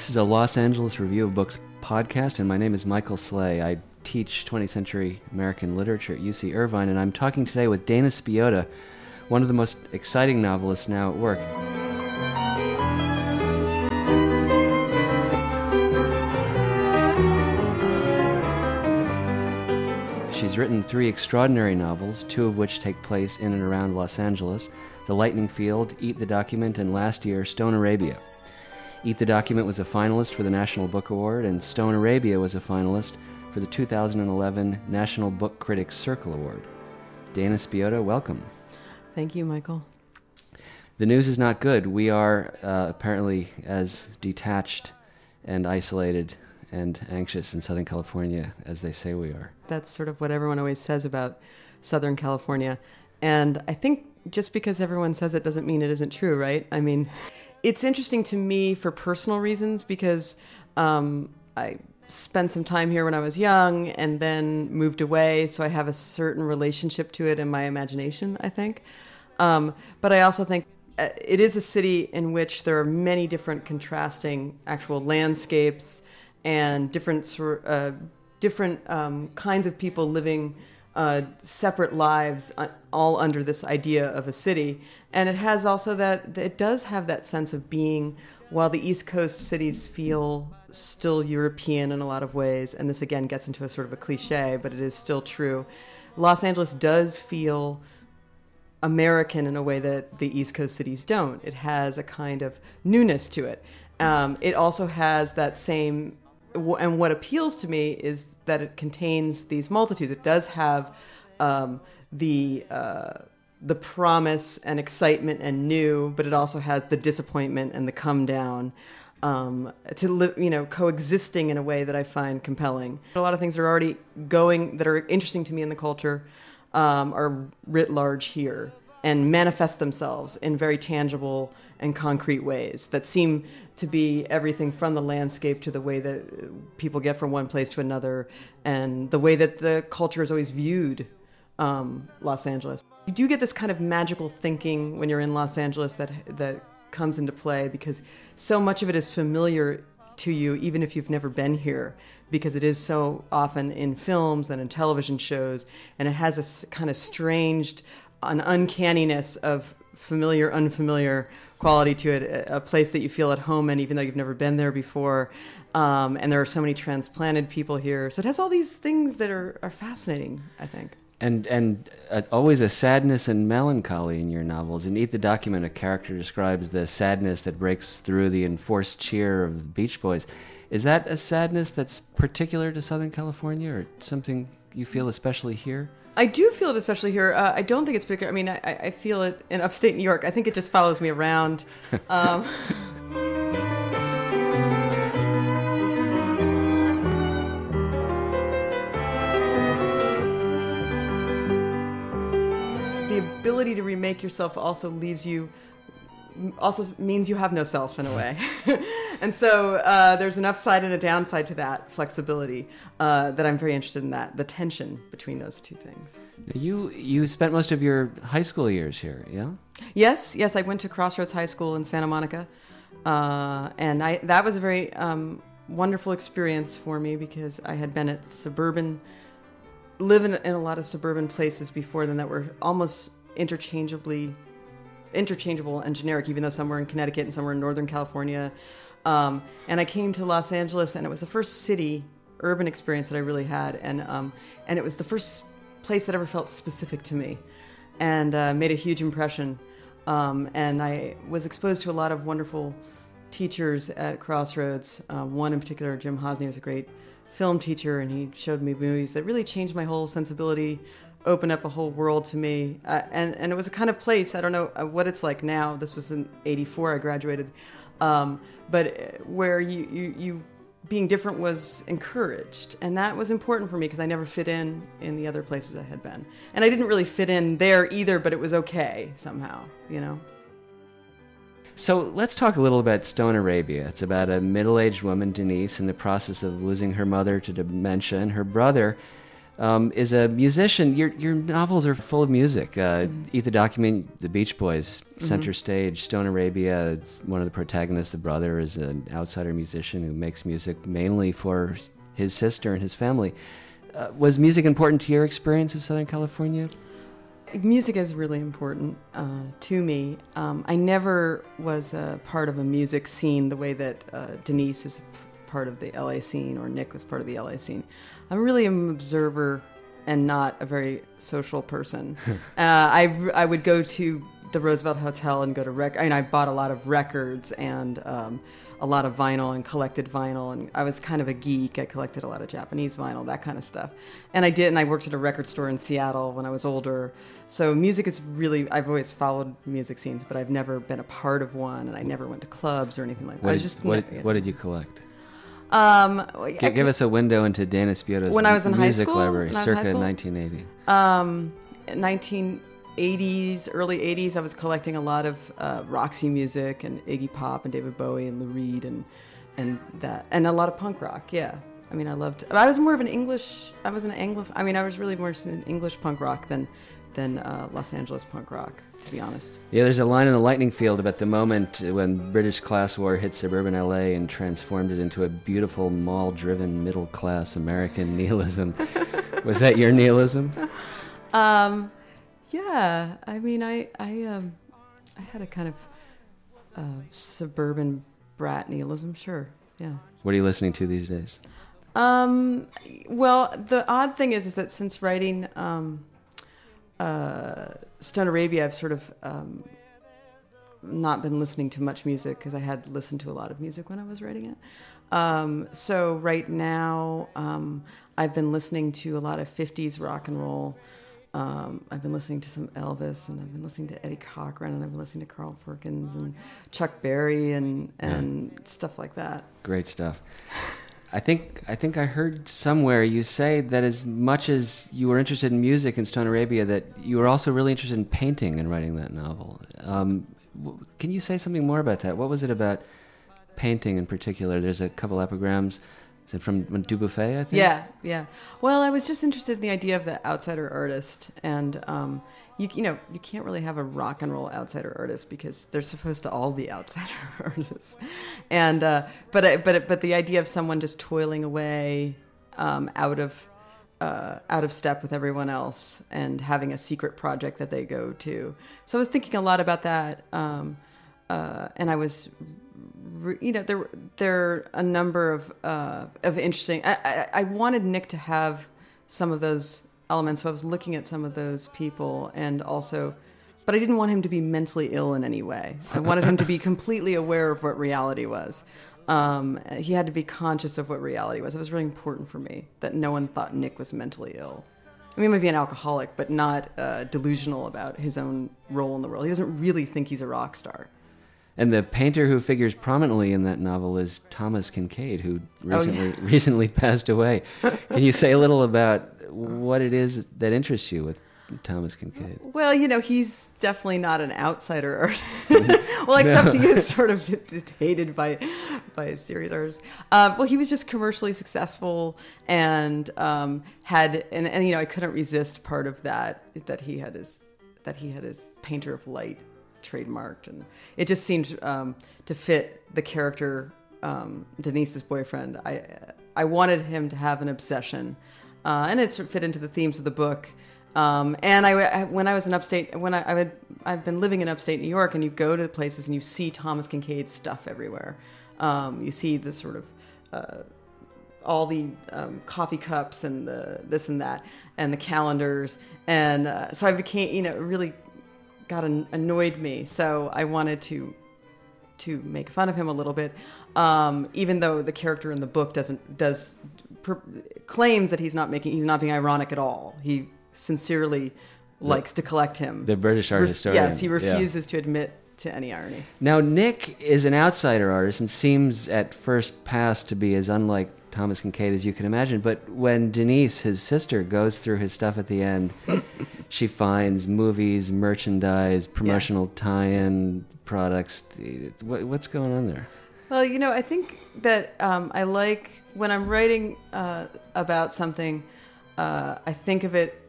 This is a Los Angeles Review of Books podcast, and my name is Michael Szalay. I teach 20th century American literature at UC Irvine, and I'm talking today with Dana Spiotta, one of the most exciting novelists now at work. She's written three extraordinary novels, two of which take place in and around Los Angeles The Lightning Field, Eat the Document, and last year, Stone Arabia. Eat the Document was a finalist for the National Book Award, and Stone Arabia was a finalist for the 2011 National Book Critics Circle Award. Dana Spiotta, welcome. Thank you, Michael. The news is not good. We are uh, apparently as detached and isolated and anxious in Southern California as they say we are. That's sort of what everyone always says about Southern California. And I think just because everyone says it doesn't mean it isn't true, right? I mean, it's interesting to me for personal reasons because um, I spent some time here when I was young and then moved away, so I have a certain relationship to it in my imagination, I think. Um, but I also think uh, it is a city in which there are many different contrasting actual landscapes and different uh, different um, kinds of people living uh, separate lives, uh, all under this idea of a city. And it has also that, it does have that sense of being, while the East Coast cities feel still European in a lot of ways, and this again gets into a sort of a cliche, but it is still true. Los Angeles does feel American in a way that the East Coast cities don't. It has a kind of newness to it. Um, it also has that same and what appeals to me is that it contains these multitudes. It does have um, the uh, the promise and excitement and new, but it also has the disappointment and the come down. Um, to live, you know, coexisting in a way that I find compelling. A lot of things are already going that are interesting to me in the culture um, are writ large here and manifest themselves in very tangible and concrete ways that seem to be everything from the landscape to the way that people get from one place to another and the way that the culture is always viewed um, Los Angeles. You do get this kind of magical thinking when you're in Los Angeles that that comes into play because so much of it is familiar to you even if you've never been here because it is so often in films and in television shows and it has a kind of strange an uncanniness of familiar, unfamiliar quality to it, a place that you feel at home in, even though you've never been there before. Um, and there are so many transplanted people here. So it has all these things that are, are fascinating, I think. And and uh, always a sadness and melancholy in your novels. In Eat the Document, a character describes the sadness that breaks through the enforced cheer of the Beach Boys. Is that a sadness that's particular to Southern California, or something you feel especially here? I do feel it, especially here. Uh, I don't think it's particular. I mean, I, I, feel it in upstate New York. I think it just follows me around. Um, ability to remake yourself also leaves you also means you have no self in a way. and so uh, there's an upside and a downside to that flexibility uh, that I'm very interested in that, the tension between those two things. You, you spent most of your high school years here, yeah? Yes, yes. I went to Crossroads High School in Santa Monica. Uh, and I, that was a very um, wonderful experience for me because I had been at suburban, living in a lot of suburban places before then that were almost interchangeably interchangeable and generic, even though some were in Connecticut and some were in Northern California. Um, and I came to Los Angeles, and it was the first city urban experience that I really had, and um, and it was the first place that ever felt specific to me, and uh, made a huge impression. Um, and I was exposed to a lot of wonderful teachers at Crossroads. Um, one in particular, Jim Hosney, was a great film teacher, and he showed me movies that really changed my whole sensibility opened up a whole world to me. Uh, and, and it was a kind of place, I don't know uh, what it's like now. This was in 84, I graduated. Um, but uh, where you, you, you, being different was encouraged. And that was important for me because I never fit in in the other places I had been. And I didn't really fit in there either, but it was okay somehow, you know? So let's talk a little about Stone Arabia. It's about a middle aged woman, Denise, in the process of losing her mother to dementia, and her brother um, is a musician. Your your novels are full of music. Uh, Mm-hmm. Eat the document, The Beach Boys, Center Stage, Stone Arabia. One of the protagonists, the brother, is an outsider musician who makes music mainly for his sister and his family. Uh, was music important to your experience of Southern California? Music is really important uh, to me. Um, I never was a part of a music scene the way that uh, Denise is part of the LA scene or Nick was part of the LA scene. I'm really an observer and not a very social person. uh, I, I would go to the Roosevelt Hotel and go to rec. I mean, I bought a lot of records and um, a lot of vinyl and collected vinyl, and I was kind of a geek. I collected a lot of Japanese vinyl, that kind of stuff. And I did, and I worked at a record store in Seattle when I was older. So music is really. I've always followed music scenes, but I've never been a part of one, and I never went to clubs or anything like that. What I was did, just what, no- what did you collect? Um, give us a window into Dana Spiotta's When I was in high music school? library, high circa school? 1980. um, 1980s, early 80s, I was collecting a lot of uh, Roxy music and Iggy Pop and David Bowie and Lou Reed and and that and a lot of punk rock. Yeah, I mean, I loved. I was more of an English. I was an Anglo. I mean, I was really more in English punk rock than than uh, Los Angeles punk rock, to be honest. Yeah, there's a line in the lightning field about the moment when British class war hit suburban LA and transformed it into a beautiful mall driven middle class American nihilism. Was that your nihilism? Um, yeah, I mean, I I um, I had a kind of uh, suburban brat nihilism. Sure, yeah. What are you listening to these days? Um, well, the odd thing is, is that since writing um, uh, Stone Arabia, I've sort of um, not been listening to much music because I had listened to a lot of music when I was writing it. Um, so right now, um, I've been listening to a lot of '50s rock and roll. Um, I've been listening to some Elvis, and I've been listening to Eddie Cochran, and I've been listening to Carl Perkins and Chuck Berry, and and stuff like that. Great stuff. I think I think I heard somewhere you say that as much as you were interested in music in Stone Arabia, that you were also really interested in painting and writing that novel. Um, can you say something more about that? What was it about painting in particular? There's a couple epigrams. Is it from Dubuffet? I think. Yeah, yeah. Well, I was just interested in the idea of the outsider artist, and um, you you know you can't really have a rock and roll outsider artist because they're supposed to all be outsider artists, and uh, but but but the idea of someone just toiling away um, out of uh, out of step with everyone else and having a secret project that they go to. So I was thinking a lot about that, um, uh, and I was you know there there are a number of uh, of interesting. I, I, I wanted Nick to have some of those elements, so I was looking at some of those people, and also, but I didn't want him to be mentally ill in any way. I wanted him to be completely aware of what reality was. Um, he had to be conscious of what reality was. It was really important for me that no one thought Nick was mentally ill. I mean, he might be an alcoholic, but not uh, delusional about his own role in the world. He doesn't really think he's a rock star. And the painter who figures prominently in that novel is Thomas Kinkade, who Oh, yeah. recently recently passed away. Can you say a little about what it is that interests you with Thomas Kinkade? Well, you know, he's definitely not an outsider artist. well, except he is sort of hated by by serious artists. Uh, well, he was just commercially successful and um, had, and, and you know, I couldn't resist part of that that he had his that he had his painter of light trademarked, and it just seemed um, to fit the character um, Denise's boyfriend. I I wanted him to have an obsession, uh, and it sort of fit into the themes of the book. Um, and I, when I was in upstate, when I, I would, I've been living in upstate New York, and you go to places and you see Thomas Kinkade's stuff everywhere. Um, you see the sort of uh, all the um, coffee cups and the this and that and the calendars, and uh, so I became, you know, really got an, annoyed me. So I wanted to to make fun of him a little bit, um, even though the character in the book doesn't does pr- claims that he's not making he's not being ironic at all. He sincerely likes to collect him. The British art Ref- historian. Yes, he yeah. refuses to admit to any irony. Now, Nick is an outsider artist and seems at first pass to be as unlike Thomas Kinkade as you can imagine. But when Denise, his sister, goes through his stuff at the end, she finds movies, merchandise, promotional tie-in products. What- What's going on there? Well, you know, I think that um, I like when I'm writing uh, about something. uh, I think of it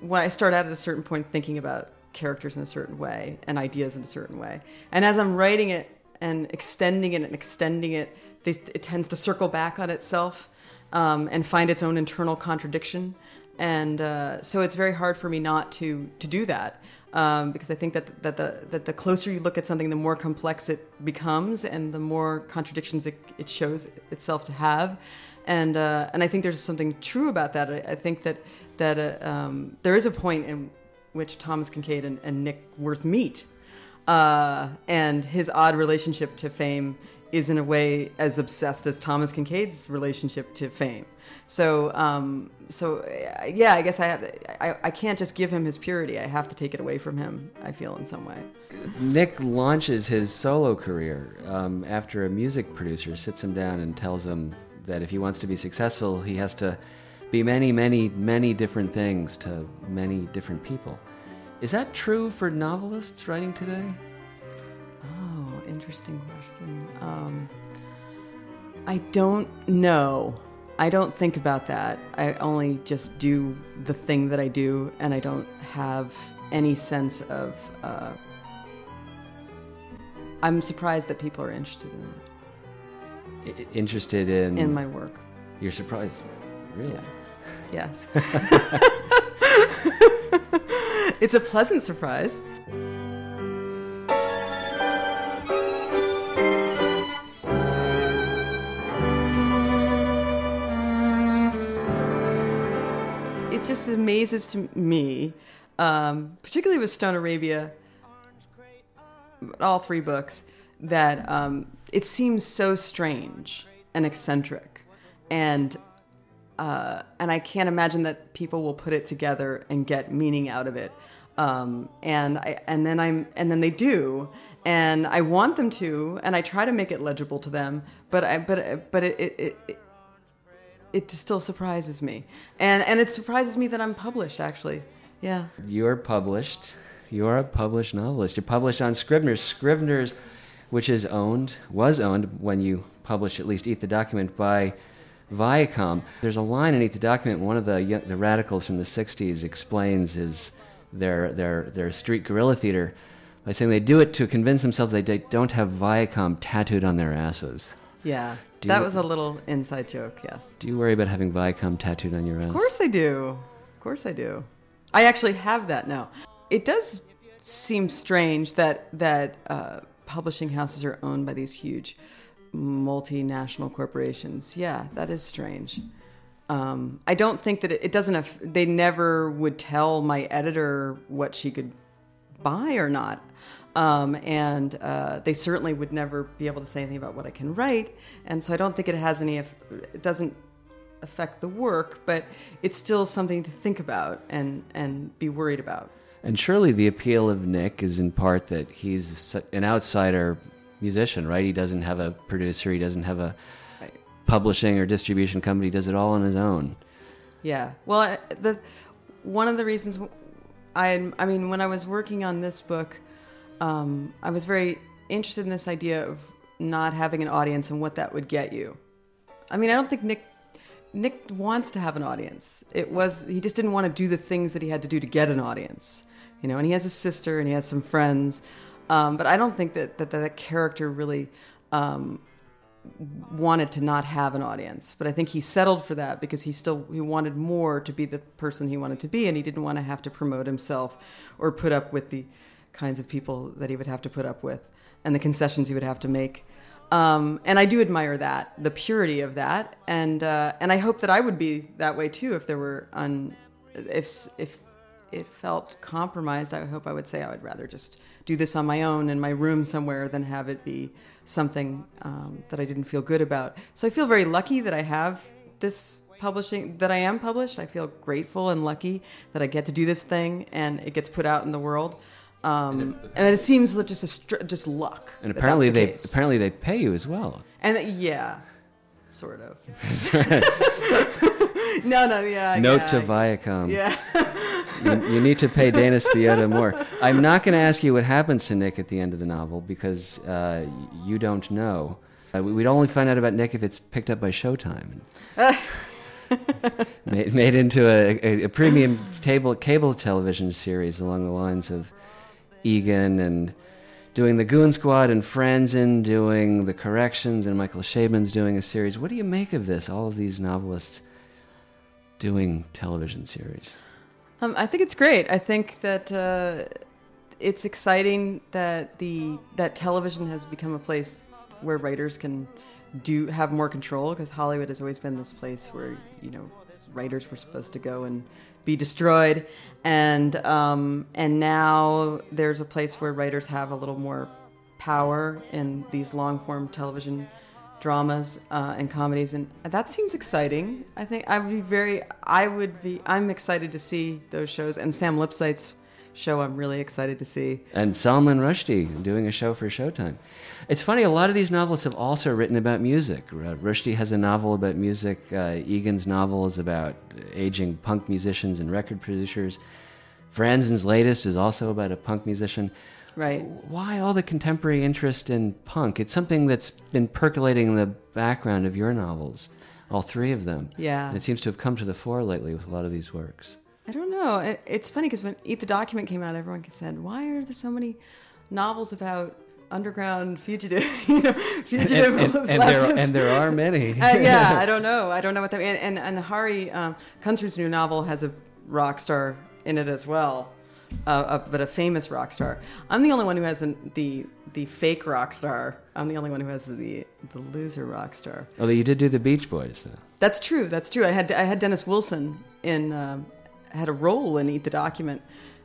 when I start out at a certain point thinking about characters in a certain way and ideas in a certain way. And as I'm writing it and extending it and extending it, it tends to circle back on itself um, and find its own internal contradiction. And uh, so it's very hard for me not to to do that um, because I think that that the that the closer you look at something, the more complex it becomes, and the more contradictions it, it shows itself to have. And uh, and I think there's something true about that. I, I think that that uh, um, there is a point in which Thomas Kinkade and, and Nick Worth meet, uh, and his odd relationship to fame is in a way as obsessed as Thomas Kinkade's relationship to fame. So, um, so yeah, I guess I have. I, I can't just give him his purity. I have to take it away from him. I feel in some way. Nick launches his solo career um, after a music producer sits him down and tells him that if he wants to be successful, he has to be many, many, many different things to many different people. Is that true for novelists writing today? Oh, interesting question. Um, I don't know. I don't think about that. I only just do the thing that I do, and I don't have any sense of. Uh, I'm surprised that people are interested in it. I- interested in in my work. You're surprised, really? Yeah. Yes. it's a pleasant surprise. Just amazes to me, um, particularly with Stone Arabia, all three books, that um, it seems so strange and eccentric. And uh, and I can't imagine that people will put it together and get meaning out of it. Um, and I, and then I'm and then they do, and I want them to, and I try to make it legible to them, but I but but it it, it, it still surprises me, and and it surprises me that I'm published actually. Yeah, you're published. You're a published novelist. You're published on Scribner's. Scribner's, which is owned, was owned when you published at least Eat the Document by Viacom. There's a line in Eat the document. One of the the radicals from the '60s explains his their their their street guerrilla theater by saying they do it to convince themselves they don't have Viacom tattooed on their asses. Yeah, do that you, was a little inside joke. Yes. Do you worry about having Viacom tattooed on your ass? Of course I do. Of course I do. I actually have that now. It does seem strange that that uh, publishing houses are owned by these huge multinational corporations. Yeah, that is strange. Um, I don't think that it, it doesn't. Have, they never would tell my editor what she could buy or not. Um, and uh, they certainly would never be able to say anything about what I can write. And so I don't think it has any. It doesn't affect the work, but it's still something to think about and and be worried about. And surely the appeal of Nick is in part that he's an outsider musician, right? He doesn't have a producer, he doesn't have a publishing or distribution company, he does it all on his own. Yeah. Well, the one of the reasons I I mean when I was working on this book, um, I was very interested in this idea of not having an audience and what that would get you. I mean, I don't think Nick Nick wants to have an audience. It was he just didn't want to do the things that he had to do to get an audience. You know, and he has a sister and he has some friends. Um, but I don't think that that, that character really um, wanted to not have an audience. But I think he settled for that because he still he wanted more to be the person he wanted to be, and he didn't want to have to promote himself or put up with the kinds of people that he would have to put up with and the concessions he would have to make. Um, and I do admire that, the purity of that, and uh, and I hope that I would be that way too if there were un, if if it felt compromised. I hope I would say I would rather just do this on my own in my room somewhere than have it be something um, that I didn't feel good about. So I feel very lucky that I have this publishing that I am published. I feel grateful and lucky that I get to do this thing and it gets put out in the world. Um, and, it, seems just a str- just luck. And apparently the they case. apparently they pay you as well. And yeah, sort of. no, no, yeah. Note yeah, to Viacom. Yeah you, you, need to pay Dana Spiotta more. I'm not going to ask you what happens to Nick at the end of the novel because uh, you don't know. Uh, we'd only find out about Nick if it's picked up by Showtime. Made, made into a, a, a premium table, cable television series along the lines of Egan and doing the Goon Squad and Franzen and doing the Corrections, and Michael Chabon's doing a series. What do you make of this? All of these novelists doing television series. Um, I think it's great. I think that uh, it's exciting that the that television has become a place where writers can do have more control because Hollywood has always been this place where you know writers were supposed to go and be destroyed, and um, and now there's a place where writers have a little more power in these long form television dramas uh, and comedies, and that seems exciting. I think I would be very, I would be, I'm excited to see those shows, and Sam Lipsyte's show I'm really excited to see. And Salman Rushdie doing a show for Showtime. It's funny, a lot of these novelists have also written about music. Uh, Rushdie has a novel about music. Uh, Egan's novel is about aging punk musicians and record producers. Franzen's latest is also about a punk musician. Right. Why all the contemporary interest in punk? It's something that's been percolating in the background of your novels, all three of them. Yeah. And it seems to have come to the fore lately with a lot of these works. I don't know. It, it's funny because when Eat the Document came out, everyone said, "Why are there so many novels about underground fugitive, you know, fugitive and, and, and, there, and there are many. uh, yeah, I don't know. I don't know what that. And and, Hari um, new novel has a rock star in it as well uh, uh, but a famous rock star. I'm the only one who has an, the the fake rock star. I'm the only one who has the the loser rock star. Although you did do the Beach Boys, though. That's true. That's true. I had I had Dennis Wilson in um, had a role in Eat the Document.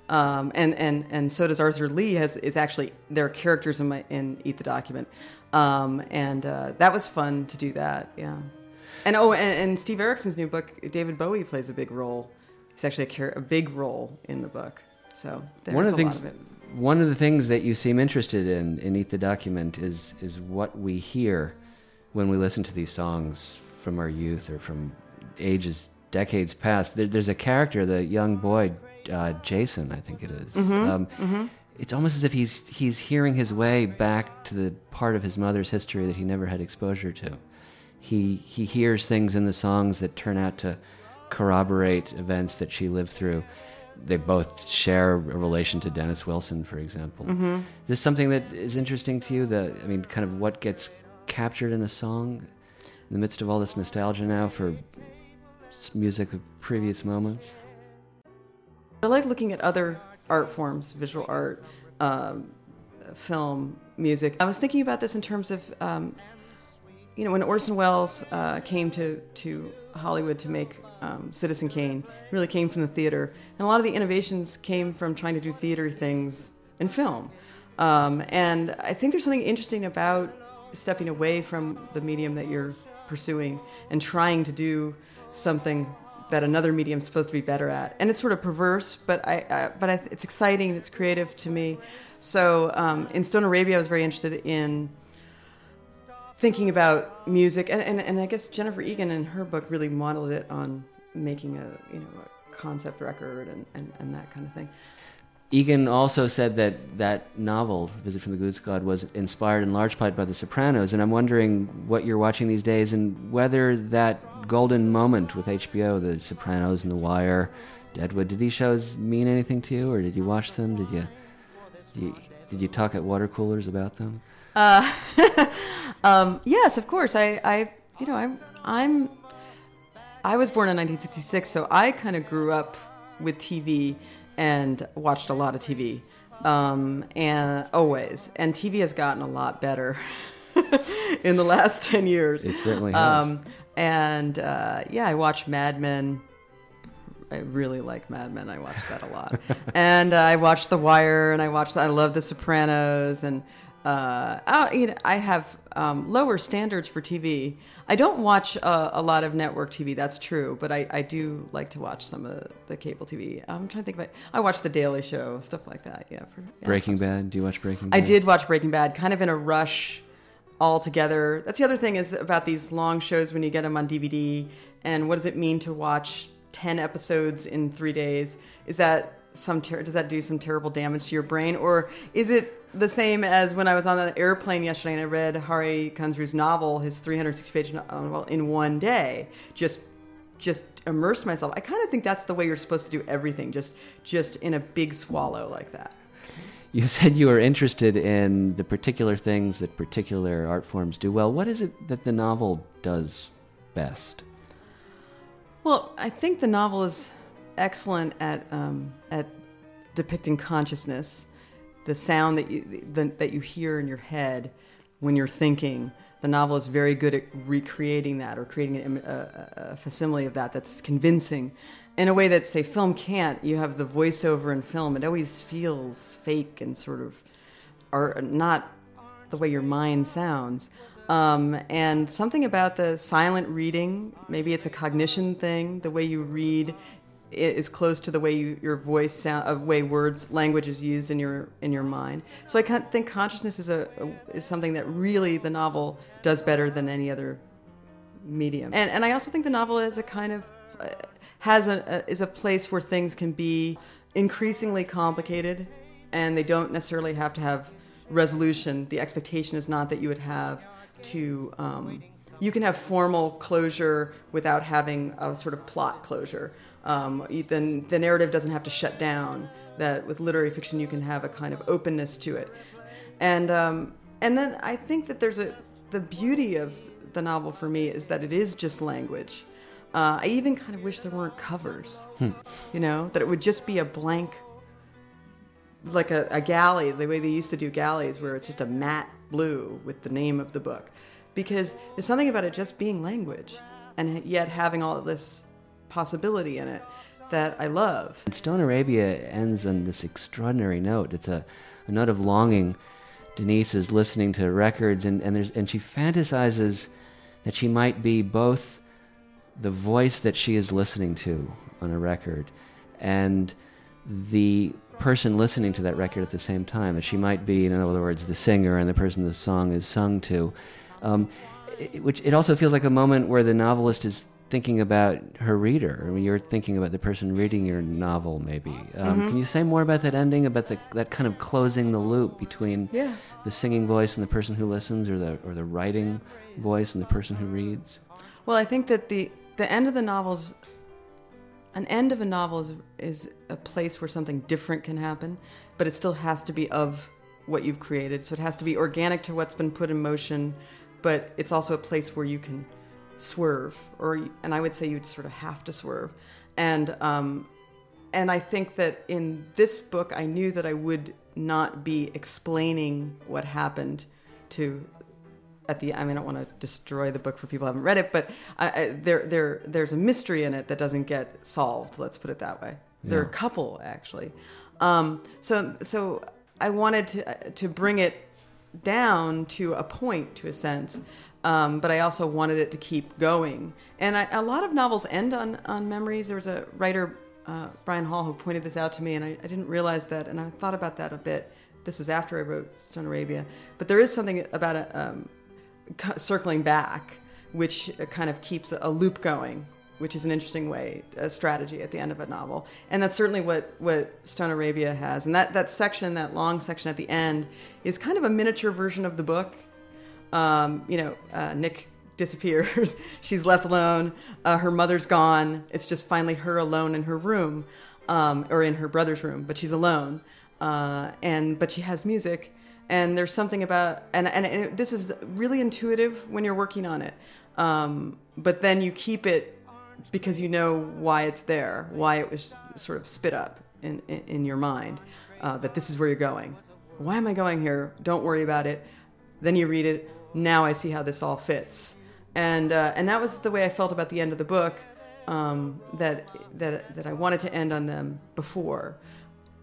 Um, and, and, and so does Arthur Lee has is actually there are characters in my in Eat the Document, um, and uh, that was fun to do that. Yeah, and oh, and, and Steve Erickson's new book, David Bowie plays a big role. He's actually a, a big role in the book. So one of the things, of one of the things that you seem interested in in Eat the Document is is what we hear when we listen to these songs from our youth or from ages decades past. There, there's a character, the young boy uh, Jason, I think it is. Mm-hmm, um, mm-hmm. It's almost as if he's he's hearing his way back to the part of his mother's history that he never had exposure to. He he hears things in the songs that turn out to corroborate events that she lived through they both share a relation to Dennis Wilson, for example. Mm-hmm. Is this something that is interesting to you? The, I mean, kind of what gets captured in a song in the midst of all this nostalgia now for music of previous moments? I like looking at other art forms, visual art, um, film, music. I was thinking about this in terms of, um, you know, when Orson Welles uh, came to to Hollywood to make um, Citizen Kane really came from the theater, and a lot of the innovations came from trying to do theater things in film. Um, and I think there's something interesting about stepping away from the medium that you're pursuing and trying to do something that another medium is supposed to be better at. And it's sort of perverse, but I, I but I, it's exciting. And it's creative to me. So um, in Stone Arabia, I was very interested in thinking about music, and, and, and I guess Jennifer Egan in her book really modeled it on making a you know a concept record and, and, and that kind of thing. Egan also said that that novel, Visit from the Goon Squad, was inspired in large part by The Sopranos, and I'm wondering what you're watching these days and whether that golden moment with HBO, The Sopranos and The Wire, Deadwood, did these shows mean anything to you, or did you watch them? Did you, did you, did you talk at water coolers about them? Uh, um, yes, of course. I, I, you know, I'm, I'm, I was born in 1966, so I kind of grew up with TV and watched a lot of TV, um, and always. And TV has gotten a lot better in the last 10 years. It certainly has. Um, and uh, yeah, I watch Mad Men. I really like Mad Men. I watch that a lot. and uh, I watch The Wire, and I watch. I love The Sopranos, and uh, oh, you know, I have um, lower standards for TV. I don't watch uh, a lot of network TV. That's true, but I, I do like to watch some of the cable TV. I'm trying to think about. I watch The Daily Show, stuff like that. Yeah. For, yeah Breaking Bad. Do you watch Breaking? Bad? I did watch Breaking Bad, kind of in a rush, all together. That's the other thing is about these long shows when you get them on DVD. And what does it mean to watch ten episodes in three days? Is that some ter- does that do some terrible damage to your brain, or is it the same as when I was on the airplane yesterday and I read Hari Kunzru's novel, his 360 page novel, uh, in one day, just just immerse myself. I kind of think that's the way you're supposed to do everything, just just in a big swallow like that. You said you were interested in the particular things that particular art forms do well. What is it that the novel does best? Well, I think the novel is excellent at um, at depicting consciousness, the sound that you the, that you hear in your head when you're thinking. The novel is very good at recreating that or creating a, a, a facsimile of that that's convincing. In a way that say film can't. You have the voiceover in film. It always feels fake and sort of or not the way your mind sounds. Um, and something about the silent reading maybe it's a cognition thing the way you read is close to the way you, your voice sound, uh, way words, language is used in your in your mind. So I think consciousness is a, a, is something that really the novel does better than any other medium. And and I also think the novel is a kind of uh, has a, a is a place where things can be increasingly complicated, and they don't necessarily have to have resolution. The expectation is not that you would have to. Um, you can have formal closure without having a sort of plot closure. Um, then the narrative doesn't have to shut down. That with literary fiction you can have a kind of openness to it, and um, and then I think that there's a the beauty of the novel for me is that it is just language. Uh, I even kind of wish there weren't covers, hmm. you know, that it would just be a blank, like a, a, galley, the way they used to do galleys, where it's just a matte blue with the name of the book. Because there's something about it just being language and yet having all of this possibility in it that I love. Stone Arabia ends on this extraordinary note. It's a, a note of longing. Denise is listening to records and, and, there's, and she fantasizes that she might be both the voice that she is listening to on a record and the person listening to that record at the same time. That she might be, in other words, the singer and the person the song is sung to. Um, it, which it also feels like a moment where the novelist is thinking about her reader. I mean, you're thinking about the person reading your novel, maybe. Um, mm-hmm. Can you say more about that ending, about the, that kind of closing the loop between yeah. the singing voice and the person who listens, or the or the writing voice and the person who reads? Well, I think that the the end of the novel's an end of a novel is, is a place where something different can happen, but it still has to be of what you've created. So it has to be organic to what's been put in motion, but it's also a place where you can swerve, or and I would say you'd sort of have to swerve, and um, and I think that in this book I knew that I would not be explaining what happened to at the I mean I don't want to destroy the book for people who haven't read it, but I, I, there there there's a mystery in it that doesn't get solved. Let's put it that way. Yeah. There are a couple actually. Um, so so I wanted to to bring it down to a point to a sense, um, but I also wanted it to keep going. And I, a lot of novels end on on memories. There was a writer. Uh, Brian Hall, who pointed this out to me, and I, I didn't realize that, and I thought about that a bit. This was after I wrote Stone Arabia, but there is something about a, um, circling back, which kind of keeps a loop going, which is an interesting way, a strategy at the end of a novel. And that's certainly what, what Stone Arabia has. And that, that section, that long section at the end, is kind of a miniature version of the book. Um, you know, uh, Nick disappears. She's left alone. Uh, her mother's gone. It's just finally her alone in her room, um, or in her brother's room, but she's alone. Uh, and but she has music, and there's something about and and it, this is really intuitive when you're working on it um, but then you keep it because you know why it's there why it was sort of spit up in in, in your mind uh, that this is where you're going why am i going here don't worry about it then you read it now i see how this all fits and uh, and that was the way i felt about the end of the book um, that that that i wanted to end on them before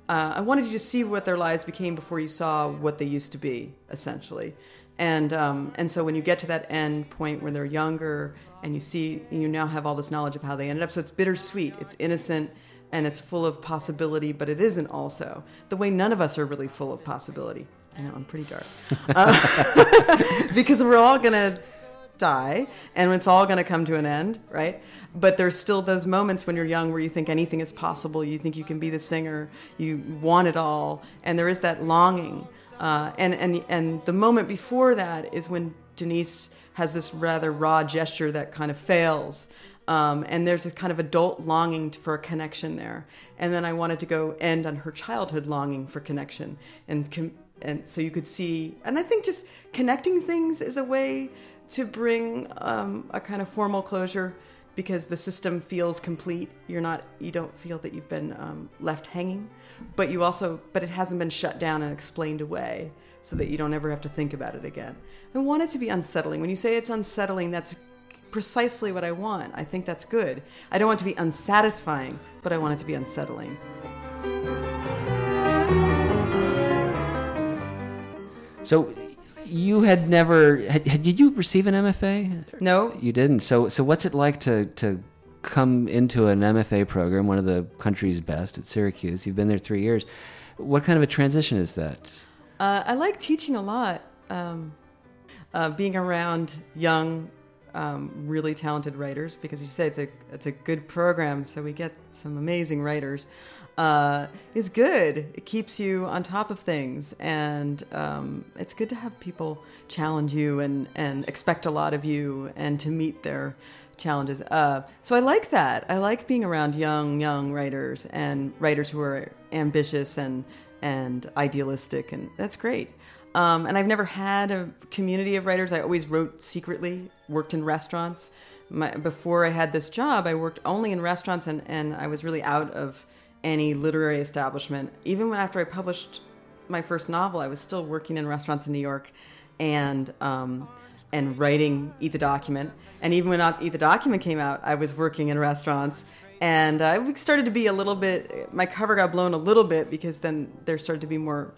uh, I wanted you to see what their lives became before you saw what they used to be, essentially. And um, and so when you get to that end point where they're younger and you see you now have all this knowledge of how they ended up, so it's bittersweet, it's innocent, and it's full of possibility, but it isn't also the way none of us are really full of possibility. I know I'm pretty dark uh, because we're all gonna die and it's all going to come to an end, right? But there's still those moments when you're young where you think anything is possible, you think you can be the singer, you want it all, and there is that longing. Uh, and, and, and the moment before that is when Denise has this rather raw gesture that kind of fails. Um, and there's a kind of adult longing for a connection there. And then I wanted to go end on her childhood longing for connection. And, com- and so you could see, and I think just connecting things is a way to bring um, a kind of formal closure because the system feels complete. You're not, you don't feel that you've been um, left hanging, but you also, but it hasn't been shut down and explained away so that you don't ever have to think about it again. I want it to be unsettling. When you say it's unsettling, that's precisely what I want. I think that's good. I don't want it to be unsatisfying, but I want it to be unsettling. So you had never had, had, did you receive an MFA? No, you didn't. So so what's it like to to come into an MFA program, one of the country's best at Syracuse? You've been there three years. What kind of a transition is that? Uh, I like teaching a lot. Um, uh, being around young, um, really talented writers, because you say it's a it's a good program, so we get some amazing writers. Uh, is good. It keeps you on top of things, and um, it's good to have people challenge you and and expect a lot of you, and to meet their challenges. Uh, so I like that. I like being around young young writers and writers who are ambitious and and idealistic, and that's great. Um, and I've never had a community of writers. I always wrote secretly, worked in restaurants. My, before I had this job, I worked only in restaurants, and, and I was really out of any literary establishment. Even when after I published my first novel, I was still working in restaurants in New York, and um, and writing Eat the Document. And even when Eat the Document came out, I was working in restaurants. And uh, it started to be a little bit. My cover got blown a little bit because then there started to be more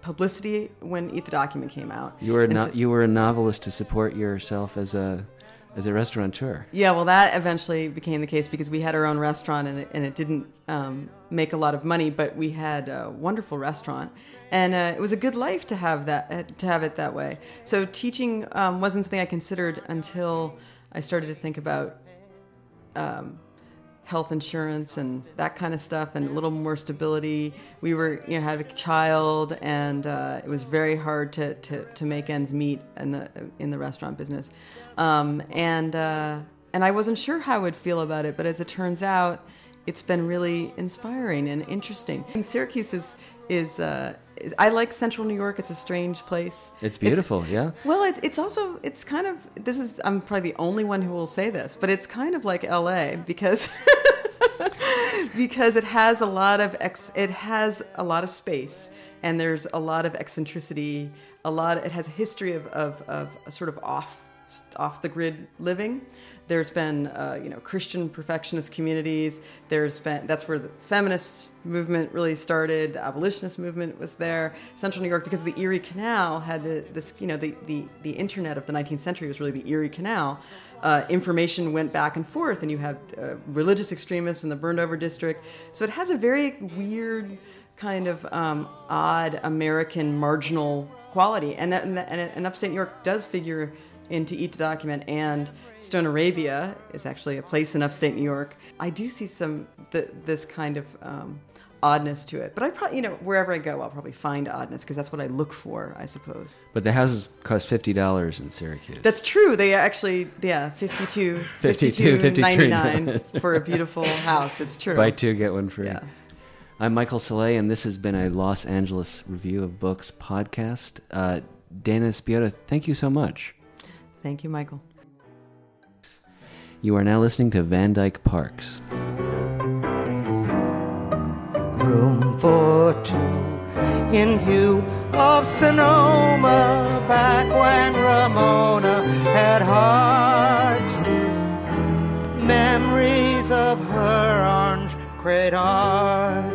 publicity when Eat the Document came out. You were not. So, you were a novelist to support yourself as a as a restaurateur. Yeah, well, that eventually became the case because we had our own restaurant and it, and it didn't um, make a lot of money, but we had a wonderful restaurant, and uh, it was a good life to have that uh, to have it that way. So teaching um, wasn't something I considered until I started to think about. Um, health insurance and that kind of stuff and a little more stability. We were, you know, had a child and uh, it was very hard to, to, to make ends meet in the, in the restaurant business. Um, and, uh, and I wasn't sure how I would feel about it, but as it turns out, it's been really inspiring and interesting. And Syracuse is, is, uh, I like Central New York. It's a strange place. It's beautiful, it's, yeah. Well, it, it's also it's kind of this is I'm probably the only one who will say this, but it's kind of like L.A. because because it has a lot of ex, it has a lot of space and there's a lot of eccentricity. A lot. It has a history of of, of sort of off off the grid living. There's been, uh, you know, Christian perfectionist communities. There's been that's where the feminist movement really started. The abolitionist movement was there. Central New York, because the Erie Canal had the, this, you know, the, the the internet of the 19th century was really the Erie Canal. Uh, information went back and forth, and you had uh, religious extremists in the burned over district. So it has a very weird, kind of um, odd American marginal quality, and that, and, that, and upstate New York does figure into Eat the Document and Stone Arabia is actually a place in upstate New York. I do see some th- this kind of um, oddness to it, but I probably you know wherever I go, I'll probably find oddness because that's what I look for, I suppose. But the houses cost fifty dollars in Syracuse. That's true. They actually yeah 52 52, 52 99 for a beautiful house. It's true. Buy two get one free. Yeah. I'm Michael Szalay, and this has been a Los Angeles Review of Books podcast. Uh, Dana Spiotta, thank you so much. Thank you, Michael. You are now listening to Van Dyke Parks. Room for two in view of Sonoma back when Ramona had heart. Memories of her orange crate art.